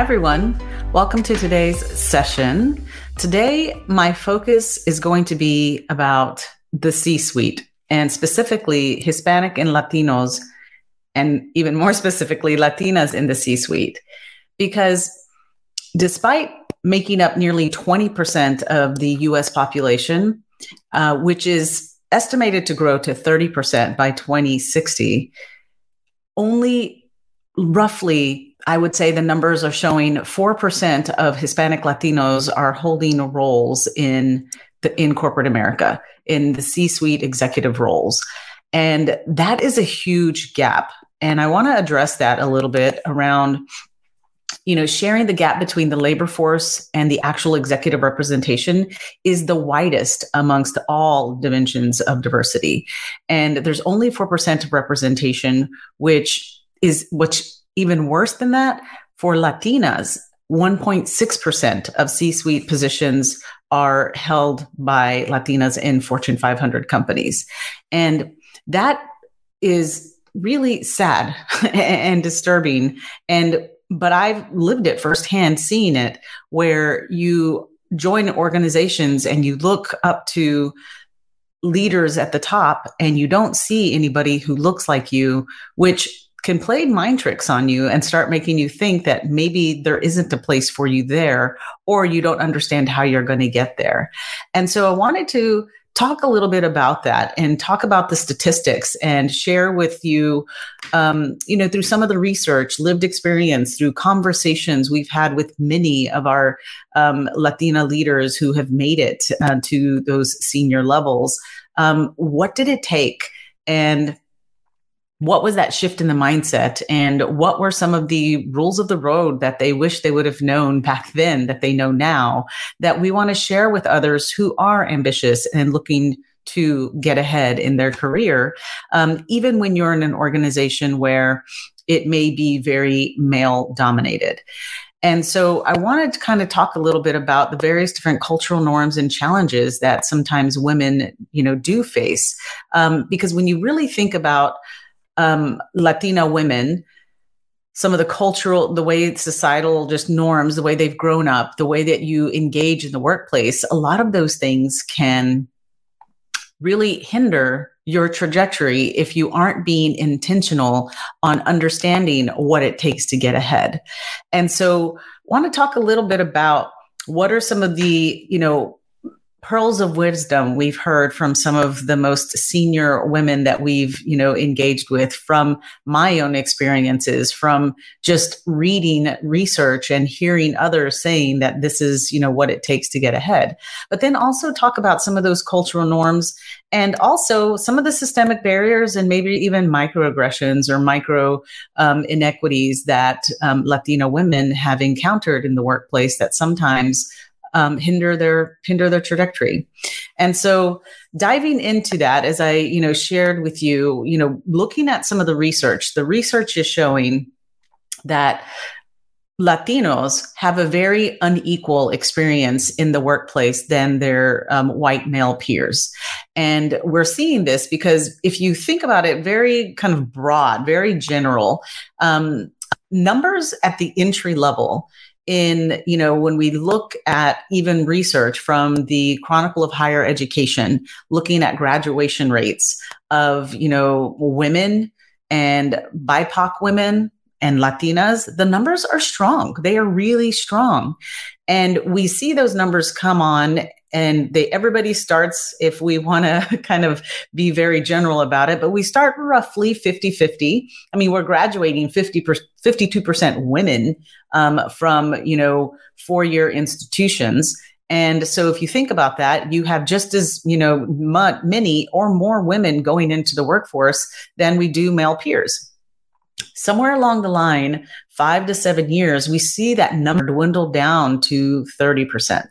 Everyone. Welcome to today's session. Today, my focus is going to be about the C suite and specifically Hispanic and Latinos, and even more specifically, Latinas in the C suite. Because despite making up nearly 20% of the US population, uh, which is estimated to grow to 30% by 2060, only roughly, I would say the numbers are showing 4% of Hispanic Latinos are holding roles in the, in corporate America, in the C suite executive roles. And that is a huge gap. And I want to address that a little bit around you know, sharing the gap between the labor force and the actual executive representation is the widest amongst all dimensions of diversity. And there's only 4% of representation, which is which even worse than that for Latinas. 1.6% of C suite positions are held by Latinas in Fortune 500 companies. And that is really sad and disturbing. And but I've lived it firsthand, seeing it where you join organizations and you look up to leaders at the top and you don't see anybody who looks like you, which can play mind tricks on you and start making you think that maybe there isn't a place for you there or you don't understand how you're going to get there. And so I wanted to talk a little bit about that and talk about the statistics and share with you, um, you know, through some of the research, lived experience, through conversations we've had with many of our um, Latina leaders who have made it uh, to those senior levels. Um, what did it take? And what was that shift in the mindset? And what were some of the rules of the road that they wish they would have known back then that they know now that we want to share with others who are ambitious and looking to get ahead in their career? Um, even when you're in an organization where it may be very male dominated and so I wanted to kind of talk a little bit about the various different cultural norms and challenges that sometimes women, you know, do face. Um, because when you really think about um, Latina women, some of the cultural, the way societal just norms, the way they've grown up, the way that you engage in the workplace, a lot of those things can really hinder your trajectory if you aren't being intentional on understanding what it takes to get ahead. And so, want to talk a little bit about what are some of the, you know, pearls of wisdom we've heard from some of the most senior women that we've you know engaged with from my own experiences from just reading research and hearing others saying that this is you know what it takes to get ahead. But then also talk about some of those cultural norms and also some of the systemic barriers and maybe even microaggressions or micro um, inequities that um, Latina women have encountered in the workplace that sometimes um, hinder their hinder their trajectory. And so diving into that, as I you know shared with you, you know, looking at some of the research, the research is showing that Latinos have a very unequal experience in the workplace than their um, white male peers. And we're seeing this because if you think about it very kind of broad, very general, um, numbers at the entry level in, you know, when we look at even research from the Chronicle of Higher Education, looking at graduation rates of, you know, women and BIPOC women and Latinas, the numbers are strong. They are really strong. And we see those numbers come on and they everybody starts if we want to kind of be very general about it but we start roughly 50-50 i mean we're graduating 50 52% women um, from you know four-year institutions. And so if you think about that you have just as you know many or more women going into the workforce than we do male peers. Somewhere along the line, five to seven years, we see that number dwindle down to 30%.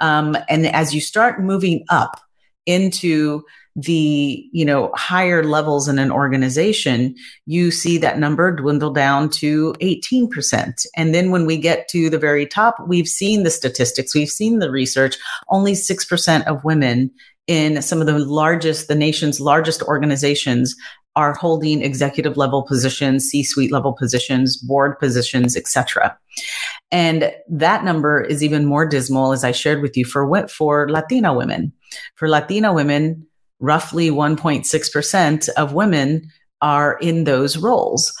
Um, and as you start moving up into the you know higher levels in an organization you see that number dwindle down to 18% and then when we get to the very top we've seen the statistics we've seen the research. Only 6% of women in some of the largest the nation's largest organizations are holding executive level positions c-suite level positions board positions etc and that number is even more dismal as i shared with you for for latina women for latina women roughly 1.6% of women are in those roles.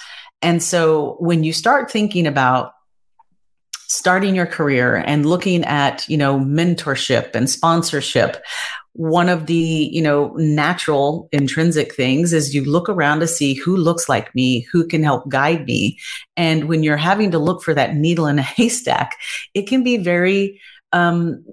And so when you start thinking about starting your career and looking at, you know, mentorship and sponsorship, one of the, you know, natural intrinsic things is you look around to see who looks like me, who can help guide me. And when you're having to look for that needle in a haystack, it can be very um,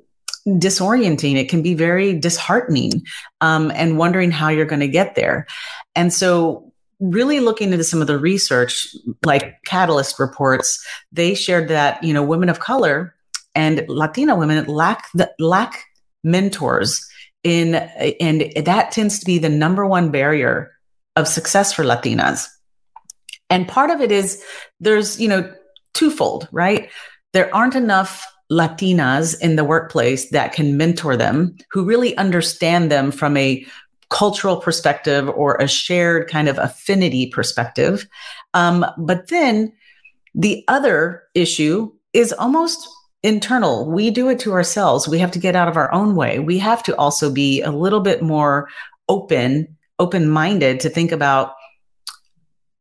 disorienting. It can be very disheartening um, and wondering how you're going to get there. And so, really looking into some of the research, like Catalyst reports, they shared that you know women of color and Latina women lack the, lack mentors in, and that tends to be the number one barrier of success for Latinas. And part of it is there's you know twofold, right? There aren't enough Latinas in the workplace that can mentor them, who really understand them from a cultural perspective or a shared kind of affinity perspective. Um, but then the other issue is almost internal. We do it to ourselves. We have to get out of our own way. We have to also be a little bit more open, open minded to think about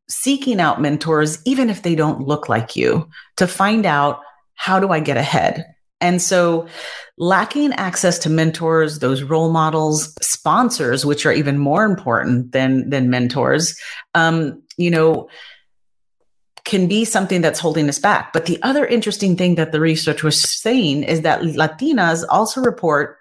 seeking out mentors, even if they don't look like you, to find out how do I get ahead? And so, lacking access to mentors, those role models, sponsors, which are even more important than than mentors, um, you know, can be something that's holding us back. But the other interesting thing that the research was saying is that Latinas also report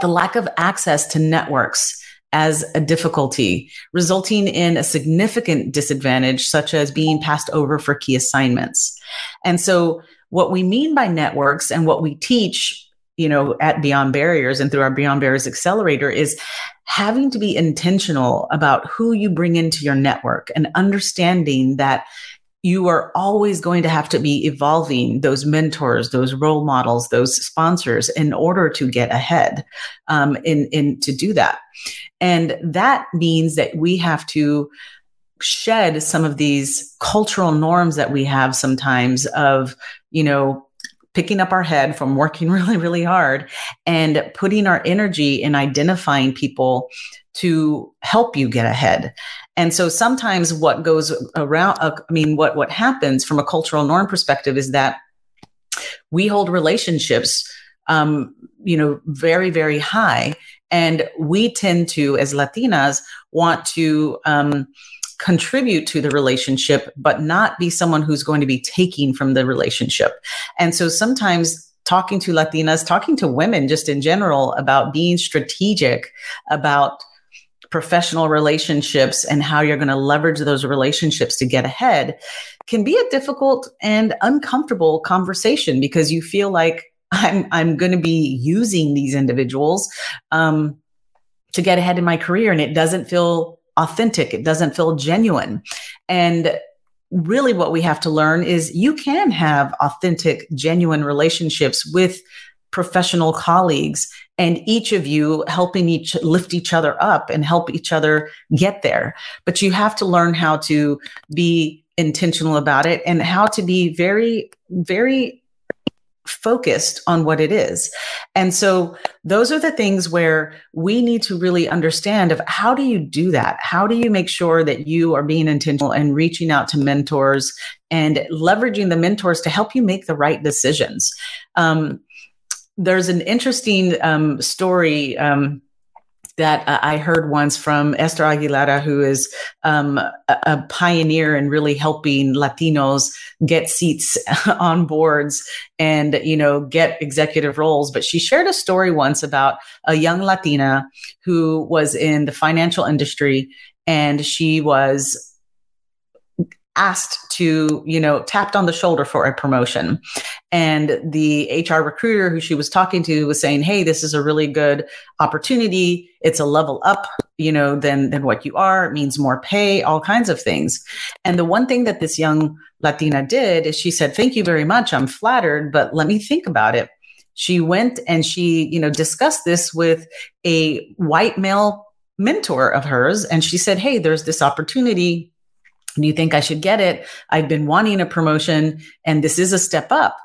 the lack of access to networks as a difficulty, resulting in a significant disadvantage, such as being passed over for key assignments. And so what we mean by networks and what we teach, you know, at Beyond Barriers and through our Beyond Barriers Accelerator is having to be intentional about who you bring into your network and understanding that you are always going to have to be evolving those mentors, those role models, those sponsors in order to get ahead um, in, in to do that. And that means that we have to shed some of these cultural norms that we have sometimes of, you know, picking up our head from working really, really hard and putting our energy in identifying people to help you get ahead. And so sometimes what goes around, uh, I mean, what, what happens from a cultural norm perspective is that we hold relationships, um, you know, very, very high. And we tend to, as Latinas, want to, um, contribute to the relationship, but not be someone who's going to be taking from the relationship. And so sometimes talking to Latinas, talking to women just in general about being strategic about professional relationships and how you're going to leverage those relationships to get ahead can be a difficult and uncomfortable conversation because you feel like I'm I'm going to be using these individuals um, to get ahead in my career, and it doesn't feel authentic. It doesn't feel genuine. And really what we have to learn is you can have authentic, genuine relationships with professional colleagues and each of you helping each lift each other up and help each other get there. But you have to learn how to be intentional about it and how to be very, very focused on what it is. And so those are the things where we need to really understand of how do you do that? How do you make sure that you are being intentional and reaching out to mentors and leveraging the mentors to help you make the right decisions? Um, there's an interesting um, story um, that I heard once from Esther Aguilera, who is um, a, a, pioneer in really helping Latinos get seats on boards and you know get executive roles. But she shared a story once about a young Latina who was in the financial industry and she was asked to, you know, tapped on the shoulder for a promotion. And the HR recruiter who she was talking to was saying, Hey, this is a really good opportunity. It's a level up, you know, than, than what you are. It means more pay, all kinds of things. And the one thing that this young Latina did is she said, Thank you very much. I'm flattered, but let me think about it. She went and she, you know, discussed this with a white male mentor of hers. And she said, Hey, there's this opportunity you think I should get it? I've been wanting a promotion and this is a step up.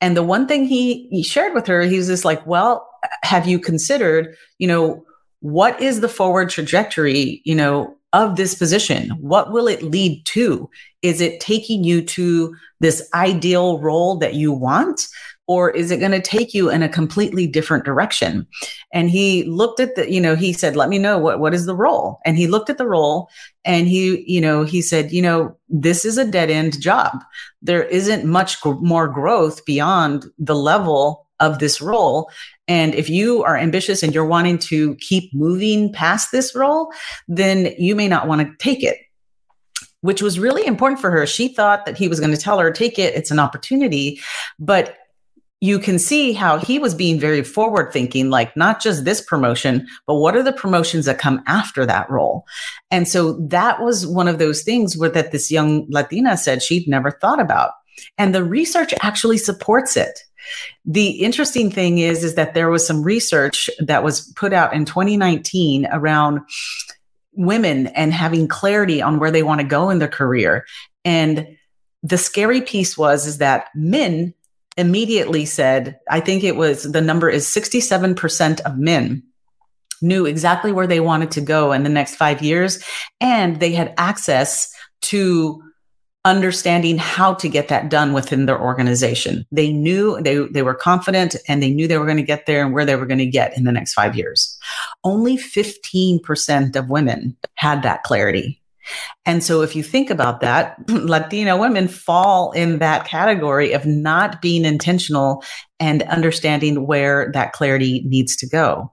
And the one thing he, he shared with her, he was just like, well, have you considered, you know, what is the forward trajectory, you know, of this position? What will it lead to? Is it taking you to this ideal role that you want? Or is it going to take you in a completely different direction? And he looked at the you know he said let me know what what is the role? And he looked at the role and he you know he said you know this is a dead end job. There isn't much more growth beyond the level of this role. And if you are ambitious and you're wanting to keep moving past this role then you may not want to take it. Which was really important for her. She thought that he was going to tell her, take it, it's an opportunity. But you can see how he was being very forward thinking, like not just this promotion, but what are the promotions that come after that role? And so that was one of those things where that this young Latina said she'd never thought about. And the research actually supports it. The interesting thing is, is that there was some research that was put out in 2019 around women and having clarity on where they want to go in their career. And the scary piece was, is that men immediately said, I think it was the number is 67% of men knew exactly where they wanted to go in the next five years. And they had access to understanding how to get that done within their organization. They knew they, they were confident and they knew they were going to get there and where they were going to get in the next five years. Only 15% of women had that clarity. And so, if you think about that, Latina women fall in that category of not being intentional and understanding where that clarity needs to go.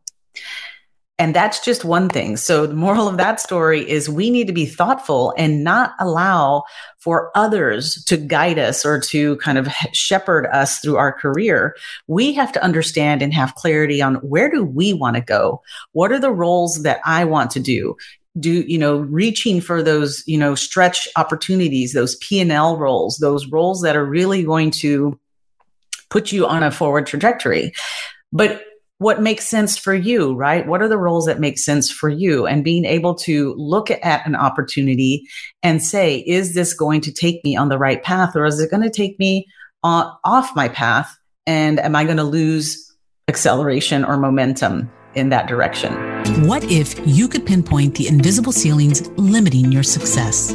And that's just one thing. So, the moral of that story is we need to be thoughtful and not allow for others to guide us or to kind of shepherd us through our career. We have to understand and have clarity on where do we want to go? What are the roles that I want to do? Do you know reaching for those you know stretch opportunities those p&l roles those roles that are really going to put you on a forward trajectory. But what makes sense for you right? What are the roles that make sense for you? And being able to look at an opportunity and say is this going to take me on the right path or is it going to take me on, off my path? And am i going to lose acceleration or momentum in that direction. What if you could pinpoint the invisible ceilings limiting your success?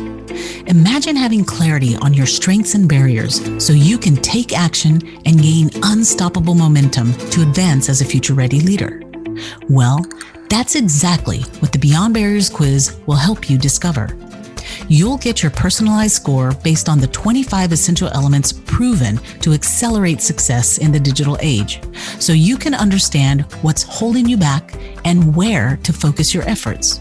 Imagine having clarity on your strengths and barriers so you can take action and gain unstoppable momentum to advance as a future ready leader. Well, that's exactly what the Beyond Barriers quiz will help you discover. You'll get your personalized score based on the 25 essential elements proven to accelerate success in the digital age, so you can understand what's holding you back and where to focus your efforts.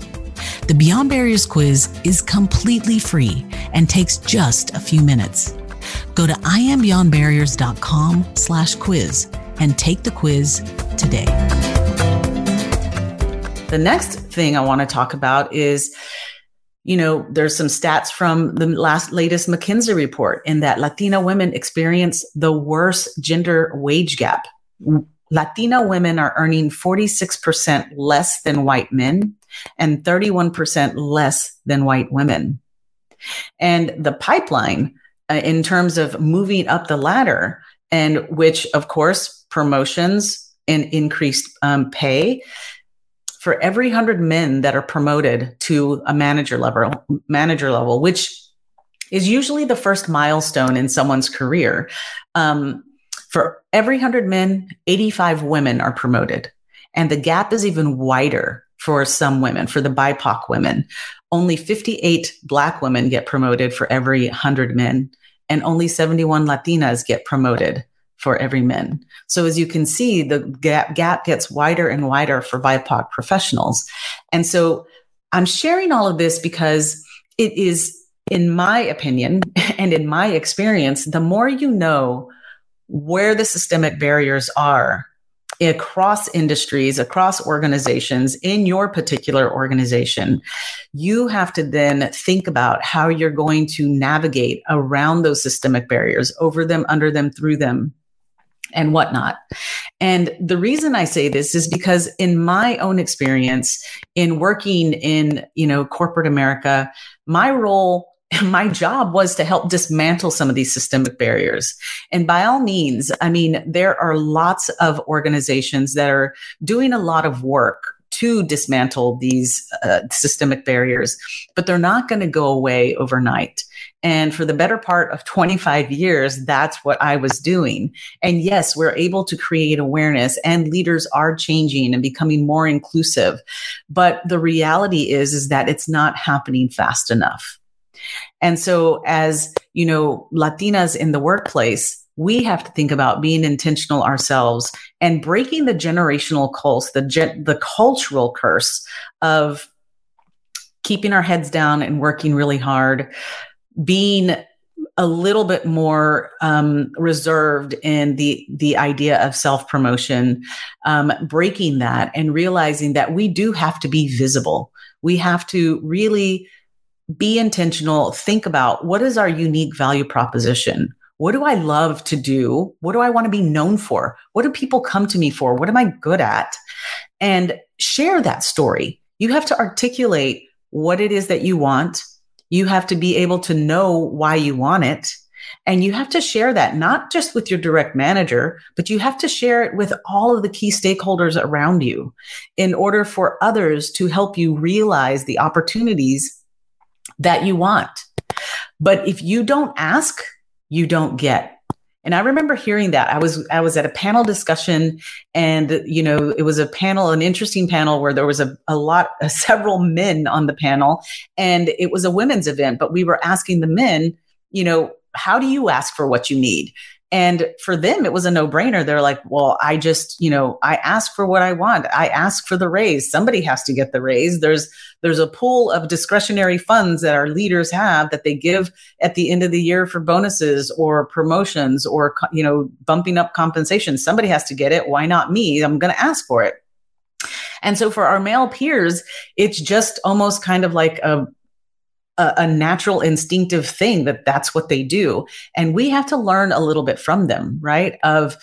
The Beyond Barriers quiz is completely free and takes just a few minutes. Go to iambeyondbarriers.com slash quiz and take the quiz today. The next thing I want to talk about is you know, there's some stats from the last latest McKinsey report in that Latina women experience the worst gender wage gap. Latina women are earning 46% less than white men and 31% less than white women. And the pipeline uh, in terms of moving up the ladder, and which, of course, promotions and increased um, pay for every 100 men that are promoted to a manager level manager level which is usually the first milestone in someone's career um, for every 100 men 85 women are promoted and the gap is even wider for some women for the bipoc women only 58 black women get promoted for every 100 men and only 71 latinas get promoted for every men. So as you can see, the gap, gap gets wider and wider for BIPOC professionals. And so I'm sharing all of this because it is in my opinion and in my experience, the more you know where the systemic barriers are across industries, across organizations, in your particular organization, you have to then think about how you're going to navigate around those systemic barriers, over them, under them, through them, and whatnot. And the reason I say this is because in my own experience in working in, you know, corporate America, my role my job was to help dismantle some of these systemic barriers. And by all means, I mean, there are lots of organizations that are doing a lot of work to dismantle these uh, systemic barriers, but they're not going to go away overnight. And for the better part of 25 years, that's what I was doing. And yes, we're able to create awareness and leaders are changing and becoming more inclusive. But the reality is, is that it's not happening fast enough. And so as, you know, Latinas in the workplace, we have to think about being intentional ourselves and breaking the generational curse, the gen- the cultural curse of keeping our heads down and working really hard, being a little bit more um, reserved in the the idea of self promotion, um, breaking that and realizing that we do have to be visible. We have to really be intentional. Think about what is our unique value proposition. What do I love to do? What do I want to be known for? What do people come to me for? What am I good at? And share that story. You have to articulate what it is that you want you have to be able to know why you want it. And you have to share that not just with your direct manager, but you have to share it with all of the key stakeholders around you in order for others to help you realize the opportunities that you want. But if you don't ask, you don't get. And I remember hearing that. I was I was at a panel discussion and you know, it was a panel, an interesting panel where there was a, a lot several men on the panel and it was a women's event, but we were asking the men, you know, how do you ask for what you need? And for them, it was a no brainer. They're like, well, I just, you know, I ask for what I want. I ask for the raise. Somebody has to get the raise. There's, there's a pool of discretionary funds that our leaders have that they give at the end of the year for bonuses or promotions or, you know, bumping up compensation. Somebody has to get it. Why not me? I'm going to ask for it. And so for our male peers, it's just almost kind of like a, a, a, natural instinctive thing that that's what they do. And we have to learn a little bit from them, right? Of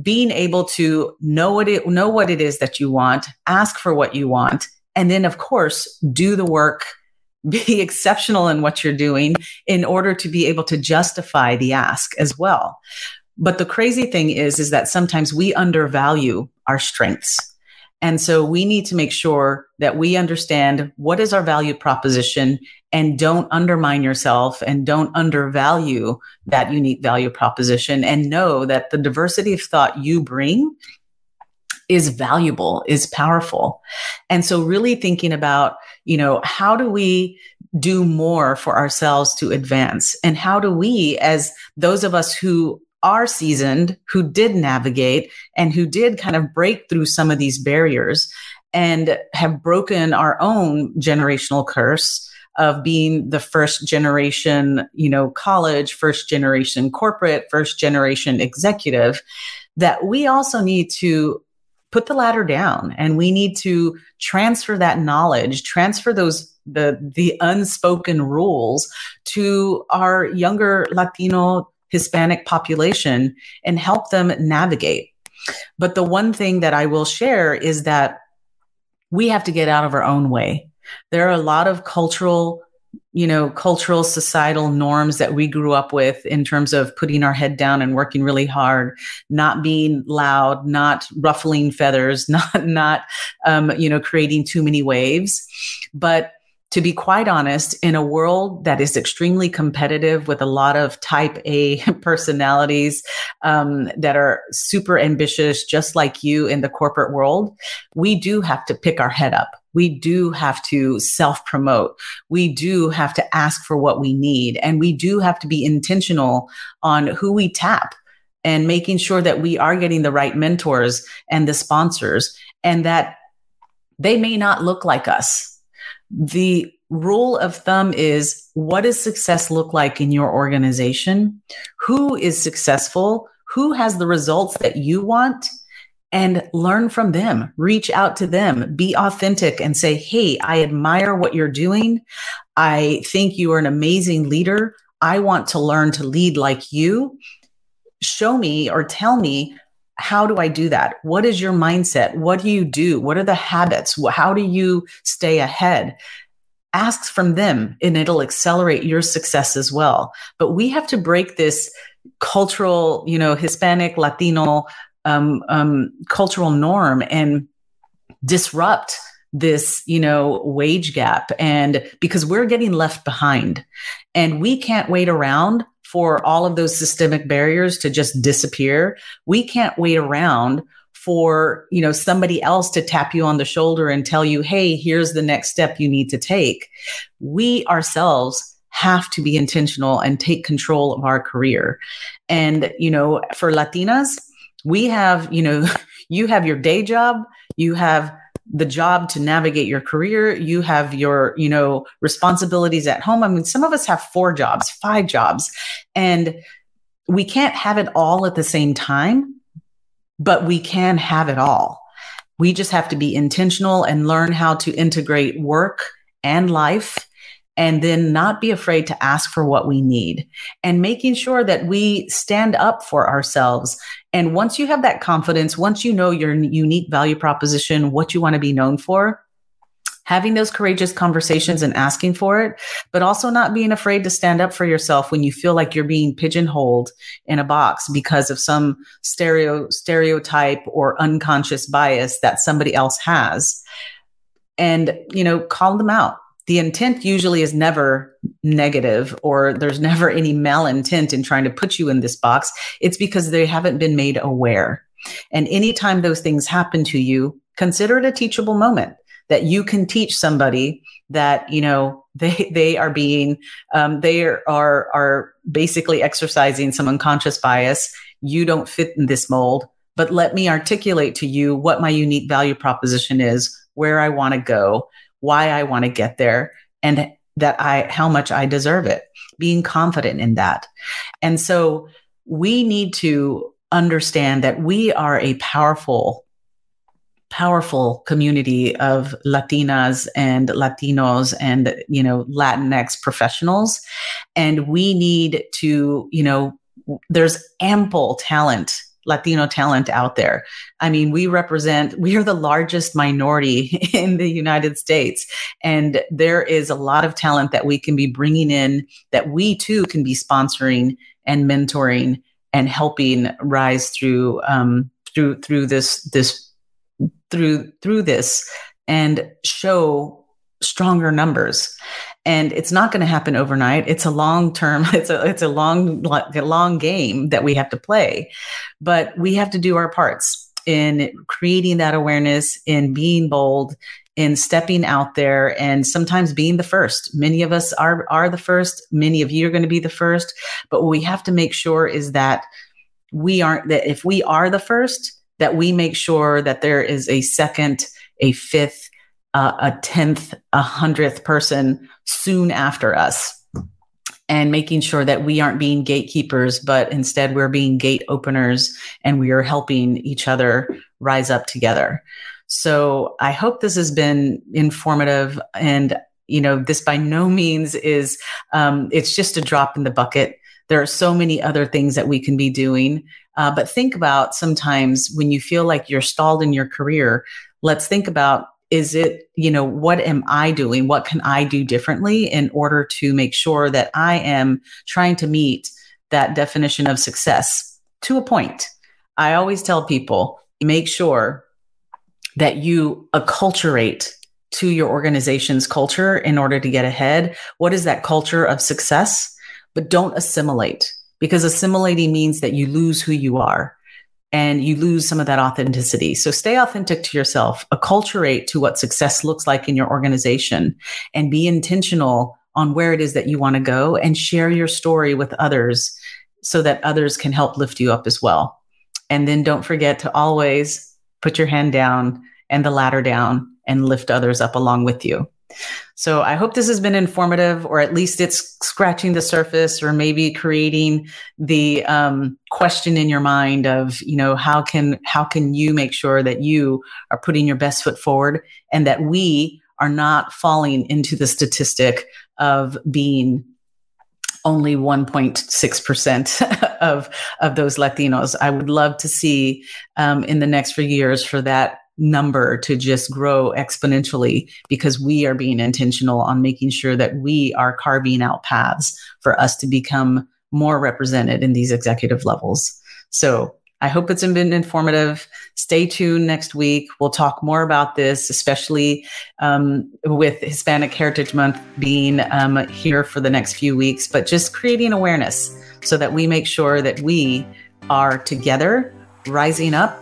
being able to know what it, know what it is that you want, ask for what you want, and then of course do the work, be exceptional in what you're doing in order to be able to justify the ask as well. But the crazy thing is, is that sometimes we undervalue our strengths and so we need to make sure that we understand what is our value proposition and don't undermine yourself and don't undervalue that unique value proposition and know that the diversity of thought you bring is valuable, is powerful. And so really thinking about, you know, how do we do more for ourselves to advance? And how do we, as those of us who are seasoned, who did navigate and who did kind of break through some of these barriers and have broken our own generational curse of being the first generation, you know, college, first generation corporate, first generation executive, that we also need to put the ladder down and we need to transfer that knowledge, transfer those the the unspoken rules to our younger Latino Hispanic population and help them navigate. But the one thing that I will share is that we have to get out of our own way. There are a lot of cultural, you know, cultural societal norms that we grew up with in terms of putting our head down and working really hard, not being loud, not ruffling feathers, not, not, um, you know, creating too many waves. But to be quite honest, in a world that is extremely competitive with a lot of type A personalities um, that are super ambitious, just like you in the corporate world, we do have to pick our head up. We do have to self promote. We do have to ask for what we need. And we do have to be intentional on who we tap and making sure that we are getting the right mentors and the sponsors and that they may not look like us the rule of thumb is what does success look like in your organization? Who is successful? Who has the results that you want? And learn from them, reach out to them, be authentic and say, Hey, I admire what you're doing. I think you are an amazing leader. I want to learn to lead like you. Show me or tell me how do I do that? What is your mindset? What do you do? What are the habits? How do you stay ahead? Ask from them and it'll accelerate your success as well. But we have to break this cultural, you know, Hispanic, Latino um, um, cultural norm and disrupt this you know wage gap and because we're getting left behind and we can't wait around for all of those systemic barriers to just disappear we can't wait around for you know somebody else to tap you on the shoulder and tell you hey here's the next step you need to take. We ourselves have to be intentional and take control of our career. And you know for latinas we have, you know, you have your day job, you have the job to navigate your career, you have your, you know, responsibilities at home. I mean, some of us have four jobs, five jobs, and we can't have it all at the same time, but we can have it all. We just have to be intentional and learn how to integrate work and life and then not be afraid to ask for what we need and making sure that we stand up for ourselves. And once you have that confidence, once you know your unique value proposition, what you want to be known for, having those courageous conversations and asking for it, but also not being afraid to stand up for yourself when you feel like you're being pigeonholed in a box because of some stereo stereotype or unconscious bias that somebody else has. And, you know, call them out the intent usually is never negative or there's never any malintent in trying to put you in this box. It's because they haven't been made aware. And anytime those things happen to you, consider it a teachable moment that you can teach somebody that, you know, they, they are being, um, they are, are, basically exercising some unconscious bias. You don't fit in this mold, but let me articulate to you what my unique value proposition is, where I want to go, why I want to get there and that I, how much I deserve it, being confident in that. And so we need to understand that we are a powerful, powerful community of Latinas and Latinos and, you know, Latinx professionals. And we need to, you know, there's ample talent Latino talent out there. I mean, we represent, we are the largest minority in the United States. And there is a lot of talent that we can be bringing in that we too can be sponsoring and mentoring and helping rise through, um, through, through this, this, through, through this and show stronger numbers and it's not going to happen overnight. It's a long term it's a it's a long a long game that we have to play but we have to do our parts in creating that awareness in being bold in stepping out there and sometimes being the first. Many of us are are the first. Many of you are going to be the first. But what we have to make sure is that we aren't that if we are the first that we make sure that there is a second a fifth uh, a tenth, a hundredth person soon after us. And making sure that we aren't being gatekeepers, but instead we're being gate openers and we are helping each other rise up together. So I hope this has been informative and you know this by no means is um, it's just a drop in the bucket there are so many other things that we can be doing uh, but think about sometimes when you feel like you're stalled in your career let's think about is it you know what am i doing? What can i do differently in order to make sure that i am trying to meet that definition of success to a point? I always tell people make sure that you acculturate to your organization's culture in order to get ahead. What is that culture of success? But don't assimilate because assimilating means that you lose who you are and you lose some of that authenticity. So stay authentic to yourself, acculturate to what success looks like in your organization and be intentional on where it is that you want to go and share your story with others so that others can help lift you up as well. And then don't forget to always put your hand down and the ladder down and lift others up along with you. So I hope this has been informative, or at least it's scratching the surface, or maybe creating the um, question in your mind of, you know, how can how can you make sure that you are putting your best foot forward, and that we are not falling into the statistic of being only 1.6% of, of those Latinos. I would love to see um, in the next few years for that number to just grow exponentially because we are being intentional on making sure that we are carving out paths for us to become more represented in these executive levels. So I hope it's been informative. Stay tuned next week. We'll talk more about this, especially um, with Hispanic Heritage Month being um, here for the next few weeks, but just creating awareness so that we make sure that we are together, rising up,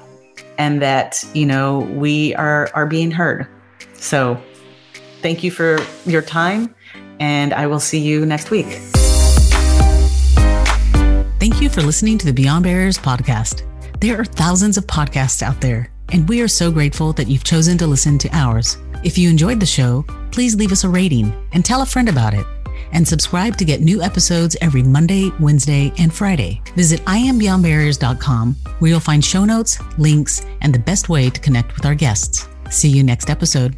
and that, you know, we are, are being heard. So thank you for your time, and I will see you next week. Thank you for listening to the Beyond Barriers podcast. There are thousands of podcasts out there, and we are so grateful that you've chosen to listen to ours. If you enjoyed the show, please leave us a rating and tell a friend about it. And subscribe to get new episodes every Monday, Wednesday, and Friday. Visit iambeyondbarriers.com where you'll find show notes, links, and the best way to connect with our guests. See you next episode.